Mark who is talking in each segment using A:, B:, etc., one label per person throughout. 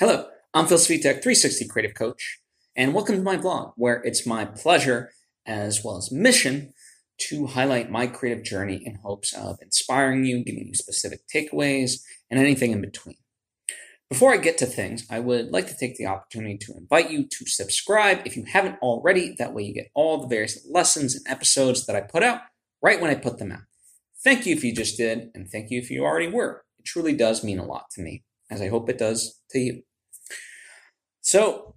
A: Hello, I'm Phil Svitek, 360 Creative Coach, and welcome to my vlog, where it's my pleasure as well as mission to highlight my creative journey in hopes of inspiring you, giving you specific takeaways, and anything in between. Before I get to things, I would like to take the opportunity to invite you to subscribe if you haven't already. That way, you get all the various lessons and episodes that I put out right when I put them out. Thank you if you just did, and thank you if you already were. It truly does mean a lot to me, as I hope it does to you. So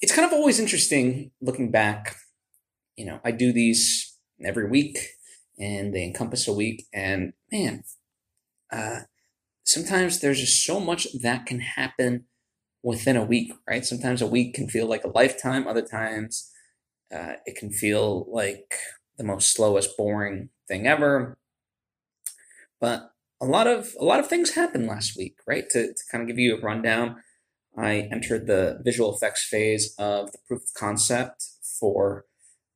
A: it's kind of always interesting looking back. You know, I do these every week and they encompass a week. And man, uh, sometimes there's just so much that can happen within a week, right? Sometimes a week can feel like a lifetime. Other times uh, it can feel like the most slowest, boring thing ever. But a lot of a lot of things happened last week, right? To, to kind of give you a rundown, I entered the visual effects phase of the proof of concept for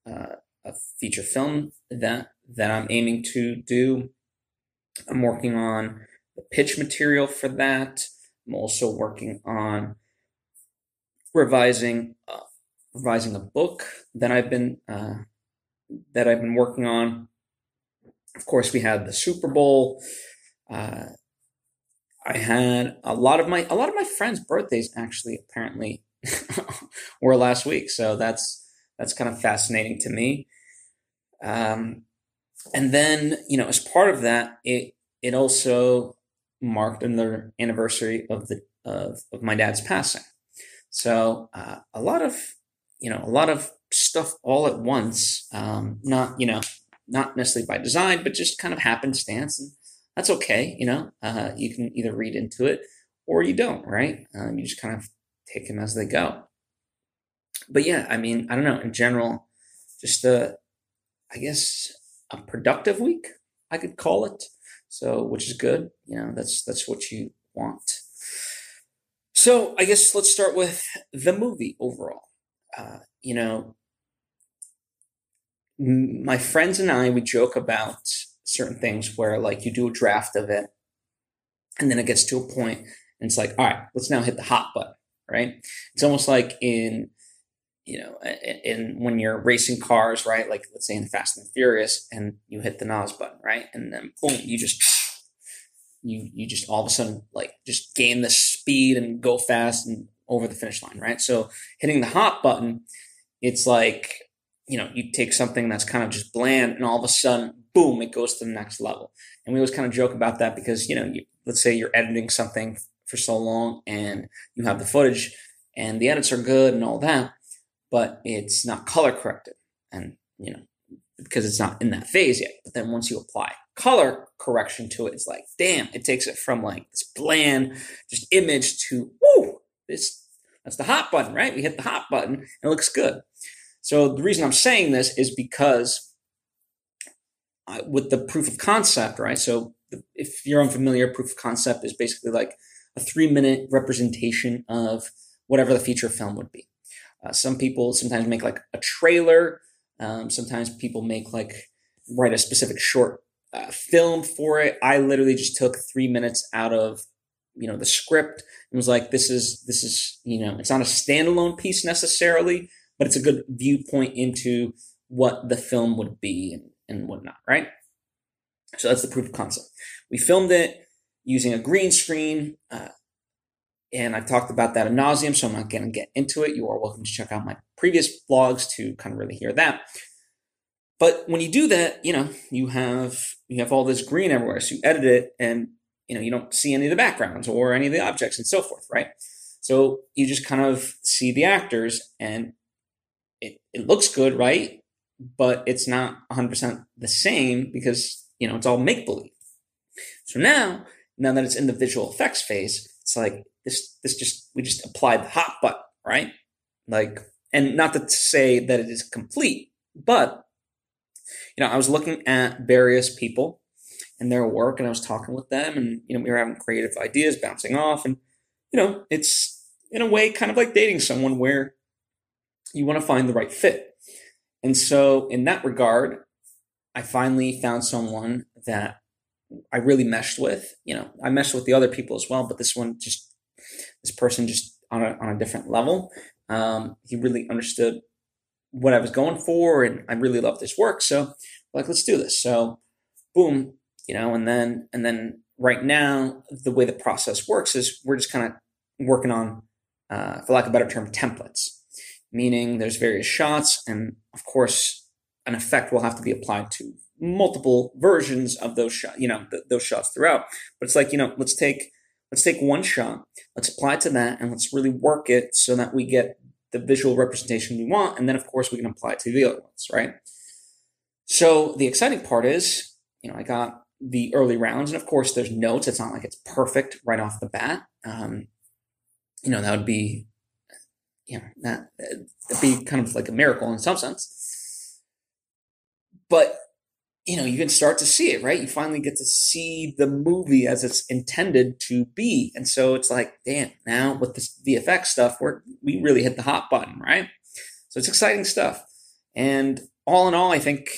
A: uh, a feature film that that I'm aiming to do. I'm working on the pitch material for that. I'm also working on revising uh, revising a book that I've been uh, that I've been working on. Of course, we had the Super Bowl. Uh, I had a lot of my a lot of my friends' birthdays actually apparently were last week, so that's that's kind of fascinating to me. Um, and then you know, as part of that, it it also marked another anniversary of the of, of my dad's passing. So uh, a lot of you know a lot of stuff all at once. Um, not you know not necessarily by design, but just kind of happenstance and that's okay. You know, uh, you can either read into it or you don't, right? Um, you just kind of take them as they go. But yeah, I mean, I don't know. In general, just a, I guess, a productive week, I could call it. So, which is good. You know, that's that's what you want. So, I guess let's start with the movie overall. Uh, you know, my friends and I, we joke about certain things where like you do a draft of it and then it gets to a point and it's like, all right, let's now hit the hot button, right? It's almost like in, you know, in when you're racing cars, right? Like let's say in Fast and Furious and you hit the NOS button, right? And then boom, you just, you, you just all of a sudden like just gain the speed and go fast and over the finish line, right? So hitting the hot button, it's like, you know, you take something that's kind of just bland and all of a sudden boom, it goes to the next level. And we always kind of joke about that because, you know, you, let's say you're editing something for so long and you have the footage and the edits are good and all that, but it's not color corrected. And, you know, because it's not in that phase yet. But then once you apply color correction to it, it's like, damn, it takes it from like this bland, just image to, whoo, this, that's the hot button, right? We hit the hot button and it looks good. So the reason I'm saying this is because with the proof of concept, right? So if you're unfamiliar, proof of concept is basically like a three minute representation of whatever the feature film would be. Uh, some people sometimes make like a trailer. Um, sometimes people make like write a specific short uh, film for it. I literally just took three minutes out of you know the script and was like, this is this is you know it's not a standalone piece necessarily, but it's a good viewpoint into what the film would be and and whatnot, right? So that's the proof of concept. We filmed it using a green screen, uh, and I've talked about that ad nauseum, so I'm not going to get into it. You are welcome to check out my previous vlogs to kind of really hear that. But when you do that, you know, you have you have all this green everywhere. So you edit it, and you know you don't see any of the backgrounds or any of the objects and so forth, right? So you just kind of see the actors, and it, it looks good, right? But it's not 100% the same because, you know, it's all make believe. So now, now that it's in the visual effects phase, it's like this, this just, we just applied the hot button, right? Like, and not to say that it is complete, but, you know, I was looking at various people and their work and I was talking with them and, you know, we were having creative ideas bouncing off and, you know, it's in a way kind of like dating someone where you want to find the right fit and so, in that regard, I finally found someone that I really meshed with. You know, I meshed with the other people as well, but this one just This person just on a, on a different level. Um, he really understood what I was going for, and I really love this work. So, like, let's do this. So, boom, you know, and then and then right now, the way the process works is we're just kind of working on, uh, for lack of a better term, templates, meaning there's various shots, and of course, an effect will have to be applied to multiple versions of those shots, you know, th- those shots throughout. But it's like, you know, let's take let's take one shot, let's apply to that, and let's really work it so that we get the visual representation we want, and then of course we can apply it to the other ones, right? So the exciting part is, you know, I got the early rounds, and of course there's notes. It's not like it's perfect right off the bat. Um, you know, that would be, you know, that would be kind of like a miracle in some sense. But you know, you can start to see it, right? You finally get to see the movie as it's intended to be. And so it's like, damn, now with this VFX stuff, we're, we really hit the hot button, right? So it's exciting stuff. And all in all, I think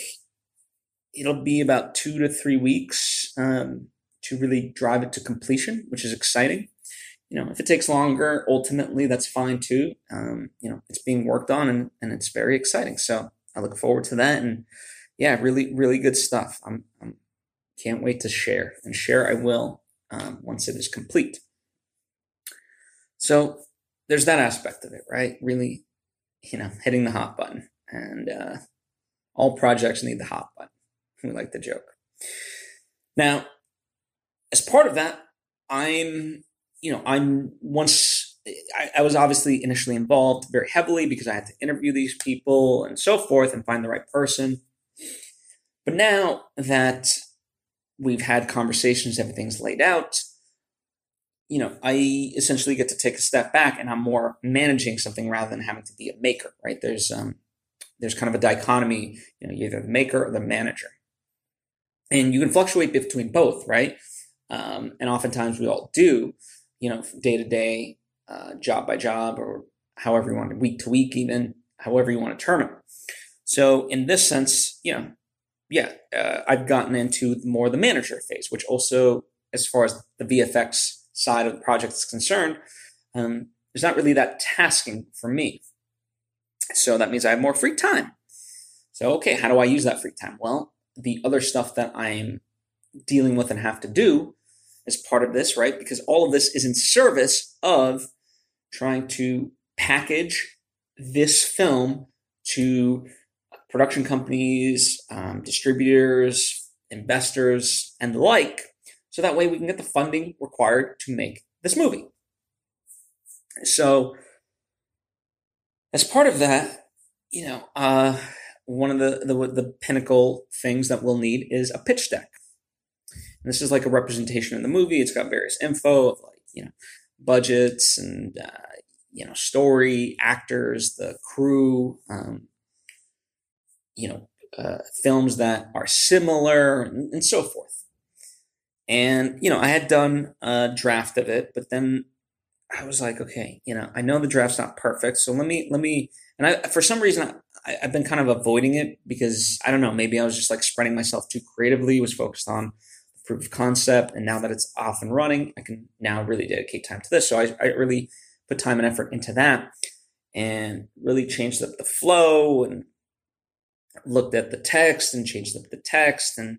A: it'll be about two to three weeks um, to really drive it to completion, which is exciting. You know, if it takes longer, ultimately, that's fine too. Um, you know, it's being worked on and, and it's very exciting. So I look forward to that. And, yeah, really, really good stuff. I'm, I'm can't wait to share and share. I will um, once it is complete. So there's that aspect of it, right? Really, you know, hitting the hot button, and uh, all projects need the hot button. We like the joke. Now, as part of that, I'm, you know, I'm once I, I, was obviously initially involved very heavily because I had to interview these people and so forth and find the right person. But now that we've had conversations, everything's laid out, you know, I essentially get to take a step back and I'm more managing something rather than having to be a maker, right? There's um there's kind of a dichotomy, you know, either the maker or the manager. And you can fluctuate between both, right? Um, and oftentimes we all do, you know, day to day, uh, job by job, or however you want to, week to week, even however you want to term it. So in this sense, you know, yeah, uh, I've gotten into more the manager phase, which also, as far as the VFX side of the project is concerned, um, there's not really that tasking for me. So that means I have more free time. So, okay, how do I use that free time? Well, the other stuff that I'm dealing with and have to do as part of this, right? Because all of this is in service of trying to package this film to production companies, um, distributors, investors, and the like, so that way we can get the funding required to make this movie. So, as part of that, you know, uh, one of the, the the pinnacle things that we'll need is a pitch deck. And this is like a representation in the movie. It's got various info of like you know budgets and uh, you know story, actors, the crew, um, you know, uh, films that are similar and, and, so forth. And, you know, I had done a draft of it, but then I was like, okay, you know, I know the draft's not perfect. So let me, let me, and I, for some reason, I, I've been kind of avoiding it because I don't know, maybe I was just like spreading myself too creatively, was focused on proof of concept. And now that it's off and running, I can now really dedicate time to this. So I, I really put time and effort into that and really changed up the flow and looked at the text and changed up the text and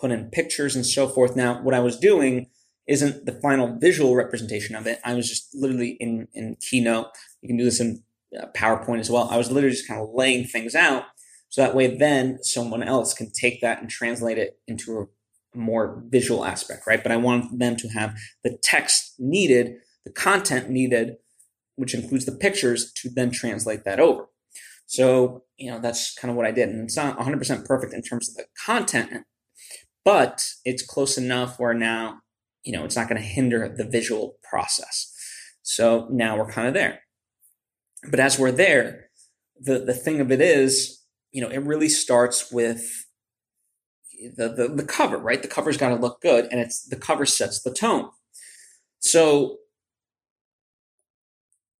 A: put in pictures and so forth. Now, what I was doing isn't the final visual representation of it. I was just literally in, in Keynote. You can do this in uh, PowerPoint as well. I was literally just kind of laying things out so that way then someone else can take that and translate it into a more visual aspect, right? But I want them to have the text needed, the content needed, which includes the pictures to then translate that over. So, you know, that's kind of what I did. And it's not 100% perfect in terms of the content, but it's close enough where now, you know, it's not going to hinder the visual process. So now we're kind of there. But as we're there, the, the thing of it is, you know, it really starts with the, the, the cover, right? The cover's got to look good and it's the cover sets the tone. So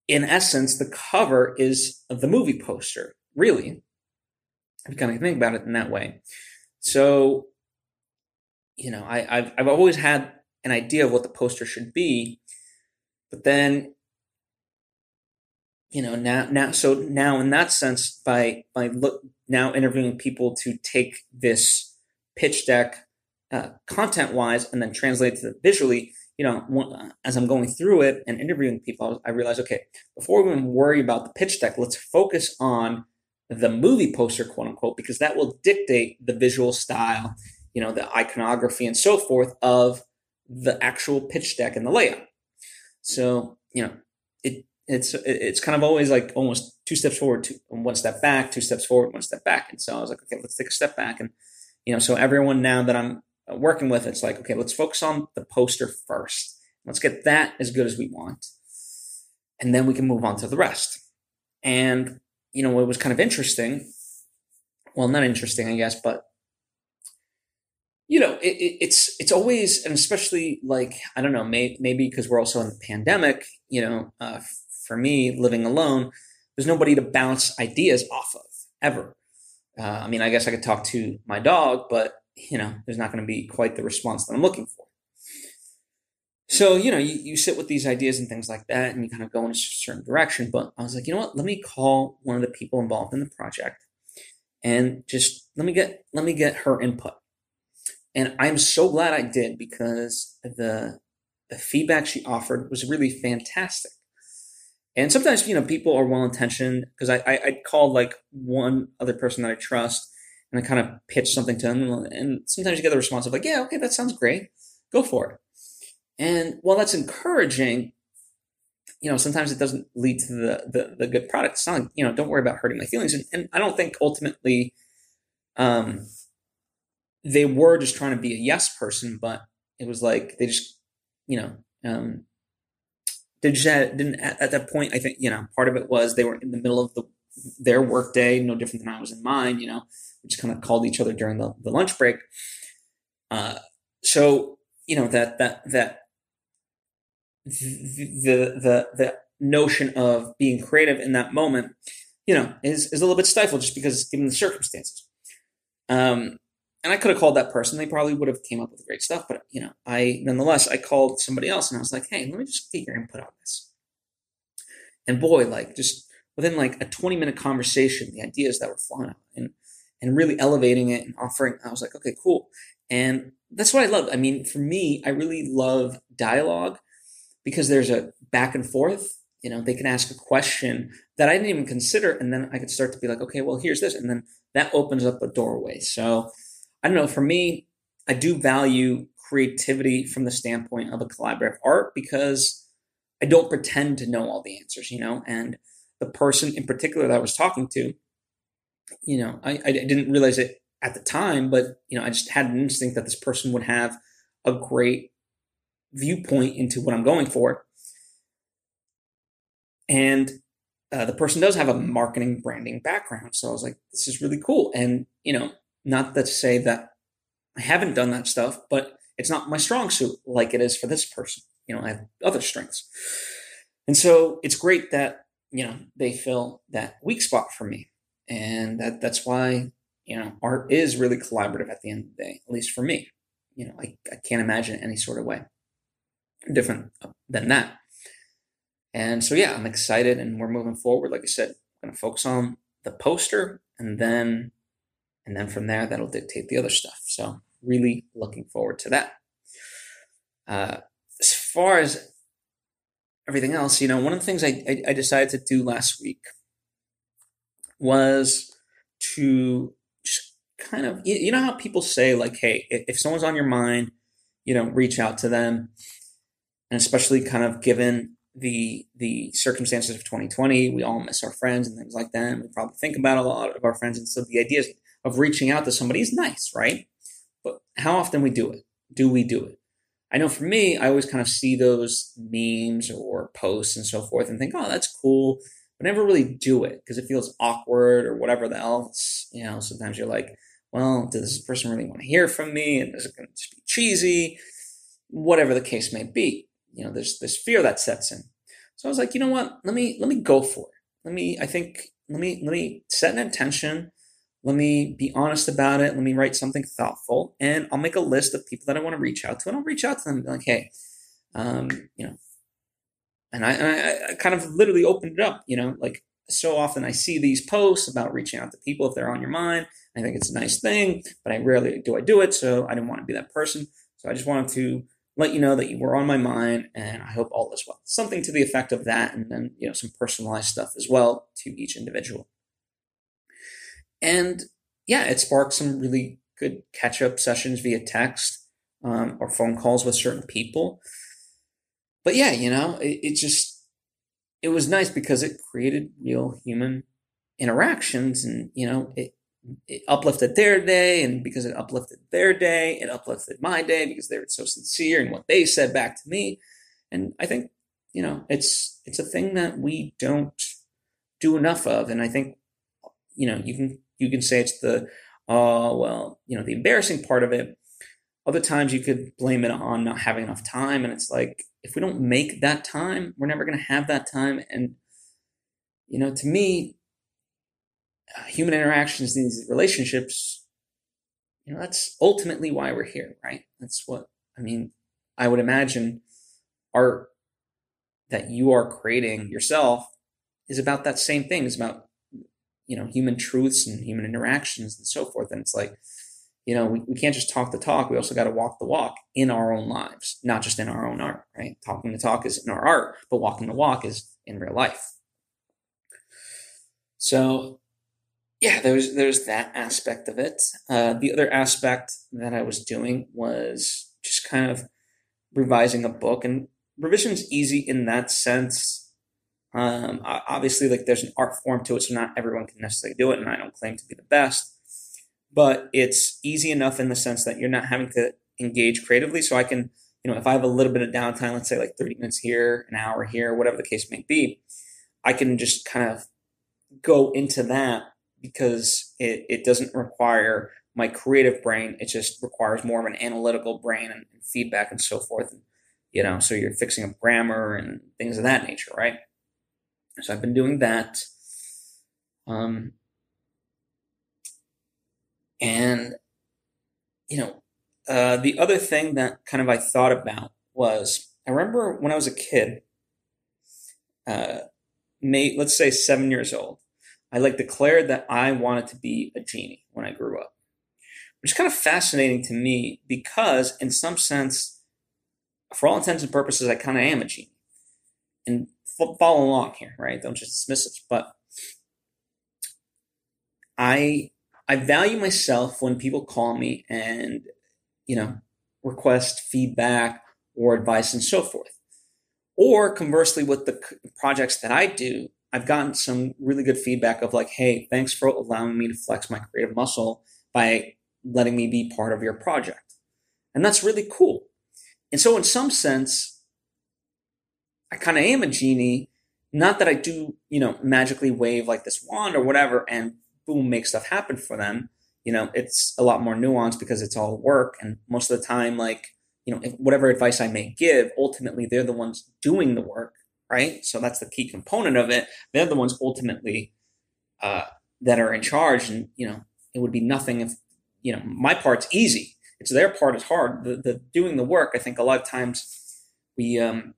A: in essence, the cover is the movie poster, really. If you kind of think about it in that way. So, you know, I, have I've always had an idea of what the poster should be. But then, you know, now now so now in that sense, by by look now interviewing people to take this pitch deck uh, content wise and then translate it visually, you know, as I'm going through it and interviewing people, I realized, okay, before we even worry about the pitch deck, let's focus on the movie poster, quote unquote, because that will dictate the visual style, you know, the iconography and so forth of the actual pitch deck and the layout. So, you know, it it's it's kind of always like almost two steps forward, two, one step back, two steps forward, one step back. And so I was like, okay, let's take a step back. And, you know, so everyone now that I'm working with, it's like, okay, let's focus on the poster first. Let's get that as good as we want. And then we can move on to the rest. And, you know, it was kind of interesting, well, not interesting, I guess, but you know, it, it, it's it's always, and especially like I don't know, may, maybe because we're also in the pandemic. You know, uh, for me, living alone, there's nobody to bounce ideas off of ever. Uh, I mean, I guess I could talk to my dog, but you know, there's not going to be quite the response that I'm looking for. So, you know, you, you sit with these ideas and things like that, and you kind of go in a certain direction. But I was like, you know what? Let me call one of the people involved in the project and just let me get let me get her input. And I'm so glad I did because the the feedback she offered was really fantastic. And sometimes, you know, people are well intentioned because I, I I called like one other person that I trust and I kind of pitch something to them. And sometimes you get the response of like, yeah, okay, that sounds great. Go for it. And while that's encouraging, you know, sometimes it doesn't lead to the the, the good product. It's not like, you know, don't worry about hurting my feelings. And, and I don't think ultimately um, they were just trying to be a yes person, but it was like they just, you know, um, they just had, didn't at, at that point. I think you know part of it was they were in the middle of the their workday, no different than I was in mine. You know, we just kind of called each other during the, the lunch break. Uh, so you know that that that the the the notion of being creative in that moment, you know, is is a little bit stifled just because given the circumstances. Um, and I could have called that person; they probably would have came up with great stuff. But you know, I nonetheless I called somebody else and I was like, "Hey, let me just get your input on this." And boy, like just within like a twenty minute conversation, the ideas that were flowing out and and really elevating it and offering, I was like, "Okay, cool." And that's what I love. I mean, for me, I really love dialogue because there's a back and forth. You know, they can ask a question that I didn't even consider, and then I could start to be like, okay, well, here's this, and then that opens up a doorway. So I don't know. For me, I do value creativity from the standpoint of a collaborative art because I don't pretend to know all the answers, you know, and the person in particular that I was talking to, you know, I, I didn't realize it at the time, but you know, I just had an instinct that this person would have a great viewpoint into what I'm going for. And uh, the person does have a marketing branding background. So I was like, this is really cool. And, you know, not to say that I haven't done that stuff, but it's not my strong suit like it is for this person. You know, I have other strengths. And so it's great that, you know, they fill that weak spot for me. And that that's why, you know, art is really collaborative at the end of the day, at least for me. You know, I, I can't imagine any sort of way different than that. And so, yeah, I'm excited and we're moving forward. Like I said, I'm going to focus on the poster and then, and then from there, that'll dictate the other stuff. So, really looking forward to that. Uh, as far as everything else, you know, one of the things I, I, I decided to do last week was to just kind of, you, you know, how people say, like, hey, if, someone's on your mind, you know, reach out to them and especially kind of given the the circumstances of 2020, we all miss our friends and things like that. And we probably think about a lot of our friends, and so the idea of reaching out to somebody is nice, right? But how often we do it? Do we do it? I know for me, I always kind of see those memes or posts and so forth and think, oh, that's cool, but never really do it because it feels awkward or whatever the else. You know, sometimes you're like, well, does this person really want to hear from me? And is it going to just be cheesy? Whatever the case may be you know, there's this fear that sets in. So I was like, you know what? Let me let me go for it. Let me, I think, let me let me set an intention. Let me be honest about it. Let me write something thoughtful, and I'll make a list of people that I want to reach out to, and I'll reach out to them and be like, hey, um, you know, and I, and I, kind of literally opened it up, you know, like so often I see these posts about reaching out to people if they're on your mind. I think it's a nice thing, but I rarely do I do it. So I didn't want to be that person. So I just wanted to let you know that you were on my mind and I hope all is well. Something to the effect of that. And then, you know, some personalized stuff as well to each individual. And yeah, it sparked some really good catch up sessions via text um, or phone calls with certain people. But yeah, you know, it, it just, it was nice because it created real human interactions and, you know, it, it uplifted their day. And because it uplifted their day it uplifted my day because they were so sincere in what they said back to me. And i think you know it's it's a thing that we don't do enough of. And i think you know you can you can say it's the uh, well you know the embarrassing part of it other times you could blame it on not having enough time and it's like if we don't make that time we're never going to have that time and you know to me uh, human interactions, these relationships, you know, that's ultimately why we're here, right? That's what, I mean, I would imagine art that you are creating yourself is about that same thing. It's about, you know, human truths and human interactions and so forth. And it's like, you know, we, we can't just talk the talk. We also got to walk the walk in our own lives, not just in our own art, right? Talking the talk is in our art, but walking the walk is in real life. So yeah, there's there's that aspect of it. Uh, the other aspect that I was doing was just kind of revising a book, and revision's easy in that sense. Um, obviously, like there's an art form to it, so not everyone can necessarily do it, and I don't claim to be the best, but it's easy enough in the sense that you're not having to engage creatively. So I can, you know, if I have a little bit of downtime, let's say like 30 minutes here, an hour here, whatever the case may be, I can just kind of go into that because it, it doesn't require my creative brain. It just requires more of an analytical brain and, feedback and so forth. And, you know, so you're fixing up grammar and things of that nature, right? So I've been doing that. Um, and, you know, uh, the other thing that kind of I thought about was I remember when I was a kid, uh, may, let's say seven years old, I like declared that I wanted to be a genie when I grew up, which is kind of fascinating to me because, in some sense, for all intents and purposes, I kind of am a genie. And follow along here, right? Don't just dismiss it. But I I value myself when people call me and you know request feedback or advice and so forth. Or conversely, with the projects that I do, I've gotten some really good feedback of like, hey, thanks for allowing me to flex my creative muscle by letting me be part of your project. And that's really cool. And so, in some sense, I kind of am a genie. Not that I do, you know, magically wave like this wand or whatever and boom, make stuff happen for them. You know, it's a lot more nuanced because it's all work. And most of the time, like, you know, whatever advice I may give, ultimately they're the ones doing the work right? So that's the key component of it. They're the ones ultimately uh, that are in charge, and you know, it would be nothing if you know my part's easy. It's their part is hard. The, the doing the work, I think, a lot of times we um,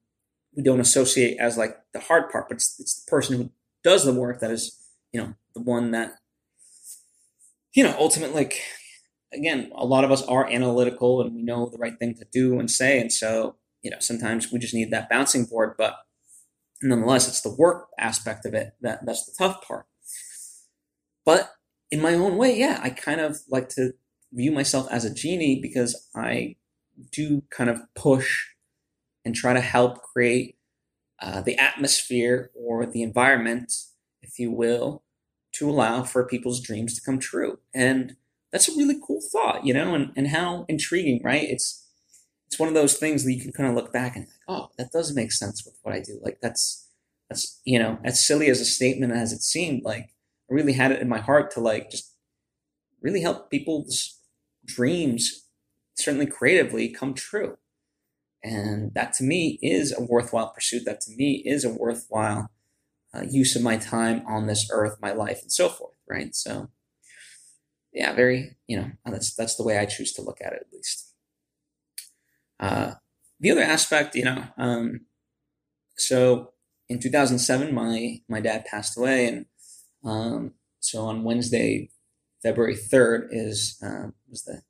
A: we don't associate as like the hard part, but it's, it's the person who does the work that is you know the one that you know ultimately like again a lot of us are analytical and we know the right thing to do and say and so you know sometimes we just need that bouncing board but nonetheless, it's the work aspect of it that that's the tough part. But in my own way, yeah, I kind of like to view myself as a genie because I do kind of push and try to help create uh, the atmosphere or the environment, if you will, to allow for people's dreams to come true. And that's a really cool thought, you know, and, and how intriguing, right? It's it's one of those things that you can kind of look back and like, oh, that does make sense with what I do. Like that's that's you know, as silly as a statement as it seemed, like I really had it in my heart to like just really help people's dreams, certainly creatively, come true. And that to me is a worthwhile pursuit. That to me is a worthwhile uh, use of my time on this earth, my life, and so forth. Right. So, yeah, very, you know, that's that's the way I choose to look at it, at least. Uh, the other aspect, you know, um, so in 2007, my my dad passed away, and um, so on Wednesday, February 3rd is uh, was the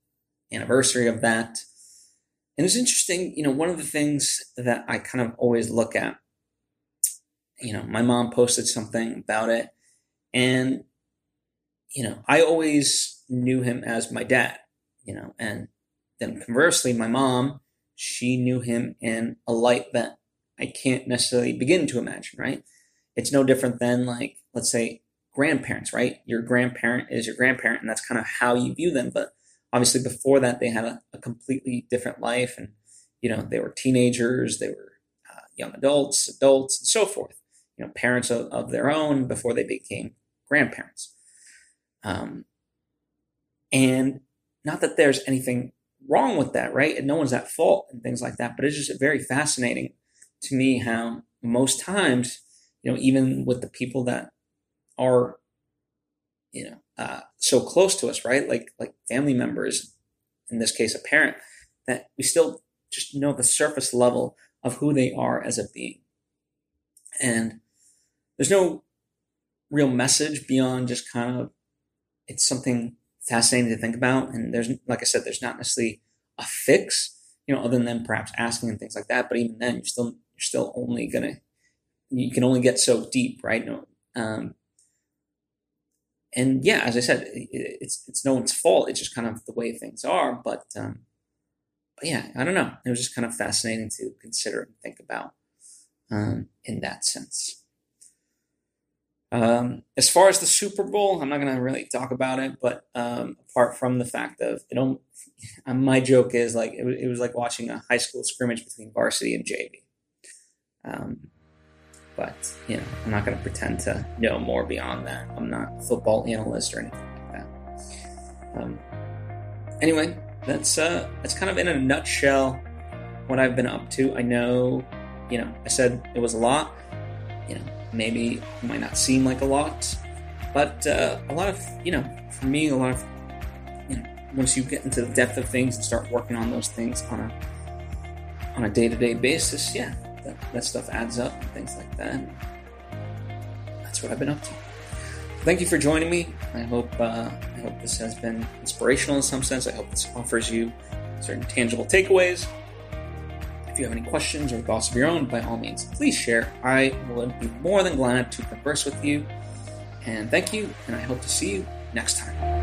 A: anniversary of that. And it's interesting, you know, one of the things that I kind of always look at, you know, my mom posted something about it, and you know, I always knew him as my dad, you know, and then conversely, my mom, she knew him in a light that I can't necessarily begin to imagine, right? It's no different than like, let's say, grandparents, right? Your grandparent is your grandparent, and that's kind of how you view them. But obviously, before that, they had a, a completely different life, and you know, they were teenagers, they were uh, young adults, adults, and so forth. You know, parents of, of their own before they became grandparents. Um, and not that there's anything wrong with that, right? And no one's at fault and things like that. But it's just very fascinating to me how most times, you know, even with the people that are, you know, uh, so close to us, right? Like like family members, in this case, a parent, that we still just know the surface level of who they are as a being, and there's no real message beyond just kind of it's something fascinating to think about. And there's, like I said, there's not necessarily a fix, you know, other than perhaps asking and things like that. But even then, you're still you're still only gonna you can only get so deep, right? No, um, and yeah, as I said, it's it's no one's fault. It's just kind of the way things are. But um, but yeah, I don't know. It was just kind of fascinating to consider and think about um, in that sense. Um, as far as the Super Bowl, I'm not going to really talk about it, but um, apart from the fact of it, don't, my joke is like it, it, was like watching a high school scrimmage between varsity and JV. But you know, I'm not going to pretend to know more beyond that. I'm not a football analyst or anything like that. Um, anyway, that's uh, that's kind of in a nutshell what I've been up to. I know, you know, I said it was a lot. You know, maybe it might not seem like a lot, but uh, a lot of, you know, for me, a lot of, you know, once you get into the depth of things and start working on those things on a on a day to day basis, yeah, that, that stuff adds up and things like that. That's what I've been up to. Thank you for joining me. I hope uh, I hope this has been inspirational in some sense. I hope this offers you certain tangible takeaways If you have any questions or thoughts of your own, by all means, please share. I will be more than glad to converse with you. And thank you, and I hope to see you next time.